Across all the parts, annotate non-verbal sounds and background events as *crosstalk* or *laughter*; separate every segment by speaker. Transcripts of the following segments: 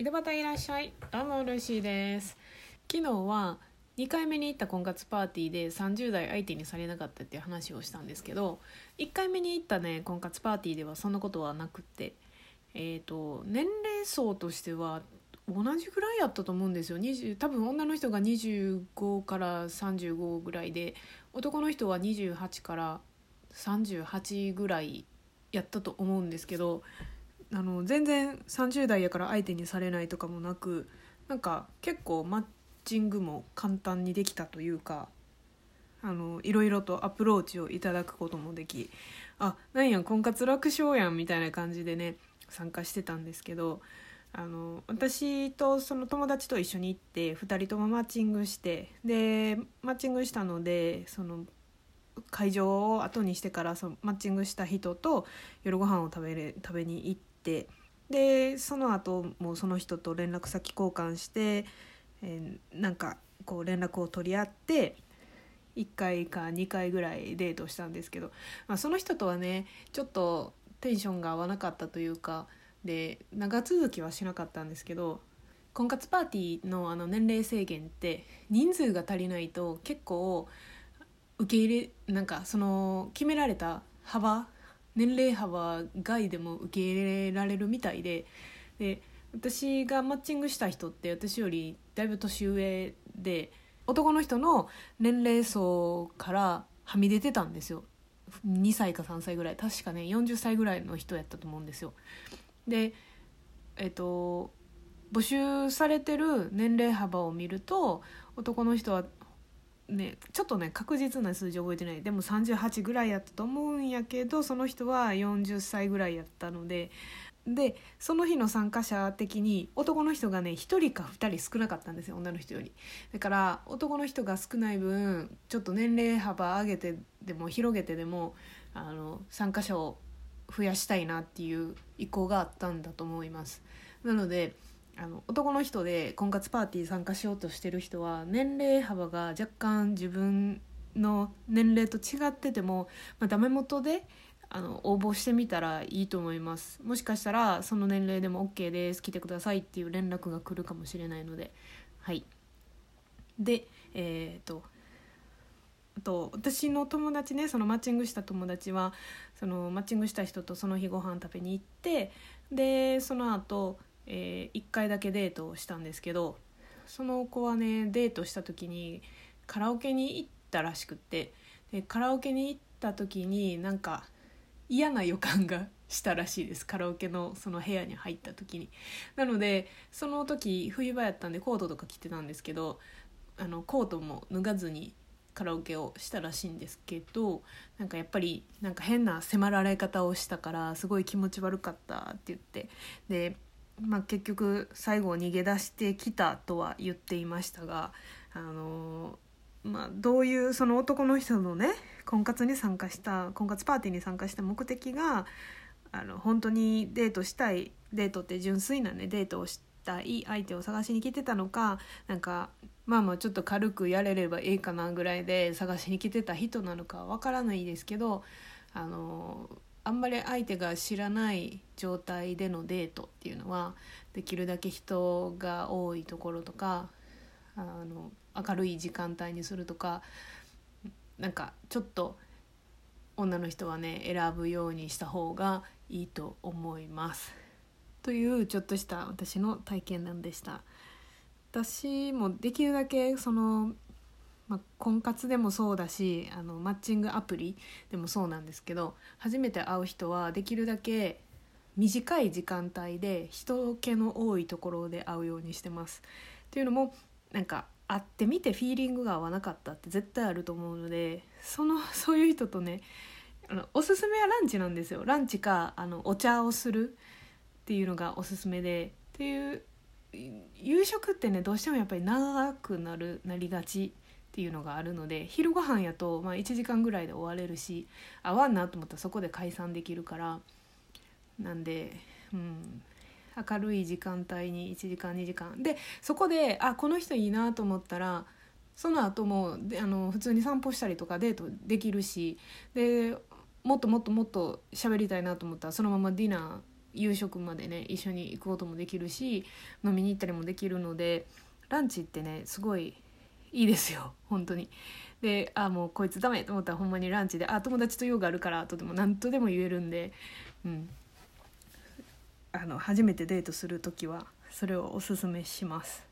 Speaker 1: 井戸端いらっしゃい。どうもルーシーです。昨日は2回目に行った婚活パーティーで30代相手にされなかったっていう話をしたんですけど1回目に行ったね婚活パーティーではそんなことはなくって。えっ、と年齢層としては同じぐらいやったと思うんですよ。20多分女の人が25から35ぐらいで男の人は28から38ぐらいやったと思うんですけどあの全然30代やから相手にされないとかもなくなんか結構マッチングも簡単にできたというかあのいろいろとアプローチをいただくこともできあなんや婚活楽勝やんみたいな感じでね参加してたんですけどあの私とその友達と一緒に行って2人ともマッチングしてでマッチングしたのでその会場を後にしてからそのマッチングした人と夜ご飯を食べれ食べに行ってでその後もその人と連絡先交換して、えーなんかこう連絡を取り合って1回か2回ぐらいデートしたんですけど、まあ、その人とはねちょっとテンションが合わなかったというかで長続きはしなかったんですけど婚活パーティーのあの年齢制限って人数が足りないと結構受け入れなんかその決められた幅年齢幅外でも受け入れられるみたいでで私がマッチングした人って私よりだいぶ年上で男の人の年齢層からはみ出てたんですよ。2歳か3歳ぐらい。確かね40歳ぐらいの人やったと思うんですよ。でえっと募集されてる年齢幅を見ると男の人はねちょっとね確実な数字覚えてない。でも38ぐらいやったと思うんやけどその人は40歳ぐらいやったので。でその日の参加者的に男の人がね1人か2人少なかったんですよ女の人より。だから男の人が少ない分ちょっと年齢幅上げてでも広げてでもあの参加者を増やしたいなっていう意向があったんだと思います。なのであの男の人で婚活パーティー参加しようとしてる人は年齢幅が若干自分の年齢と違ってても、まあ、ダメ元であの応募してみたらいいと思います。もしかしたらその年齢でも OK です。来てくださいっていう連絡が来るかもしれないので。はい。でえっ、とあと私の友達ねそのマッチングした友達はそのマッチングした人とその日ご飯食べに行ってでその後、え1回だけデートをしたんですけどその子はねデートした時にカラオケに行ったらしくってでカラオケに行った時になんか嫌な予感がしたらしいです。カラオケのその部屋に入った時に。なのでその時冬場やったんでコートとか着てたんですけどあのコートも脱がずにカラオケをしたらしいんですけどなんかやっぱりなんか変な迫られ方をしたからすごい気持ち悪かったって言ってで、まあ、結局最後逃げ出してきたとは言っていましたがあのまあ、どういうその男の人のね婚活に参加した婚活パーティーに参加した目的があの本当にデートしたいデートって純粋なねデートをしたい相手を探しに来てたのかなんかまあまあちょっと軽くやれればいいかなぐらいで探しに来てた人なのかわからないですけどあのあんまり相手が知らない状態でのデートっていうのはできるだけ人が多いところとかあの明るい時間帯にするとかなんかちょっと女の人はね選ぶようにした方がいいと思います。というちょっとした私の体験談でした。私もできるだけその、まあ、婚活でもそうだしあのマッチングアプリでもそうなんですけど初めて会う人はできるだけ短い時間帯で人気の多いところで会うようにしてます。っていうのもなんか会ってみてフィーリングが合わなかったって絶対あると思うのでその *laughs* そういう人とねあのおすすめはランチなんですよランチかあのお茶をするっていうのがおすすめでっていう夕食ってねどうしてもやっぱり長くなるなりがちっていうのがあるので昼ご飯やと、まあ、1時間ぐらいで終われるし合わんなと思ったらそこで解散できるからなんでうん明るい時間帯に1時間2時間。でそこであこの人いいなと思ったらその後もあの普通に散歩したりとかデートできるしでもっともっともっと喋りたいなと思ったらそのままディナー夕食までね一緒に行くこともできるし飲みに行ったりもできるのでランチってねすごいいいですよ *laughs* 本当に。であもうこいつダメと思ったらほんまにランチであ友達と用があるからとでも何とでも言えるんで、うん、あの初めてデートする時はそれをおすすめします。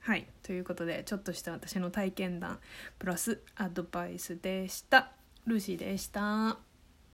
Speaker 1: はいということでちょっとした私の体験談プラスアドバイスでした。ルーシーでした。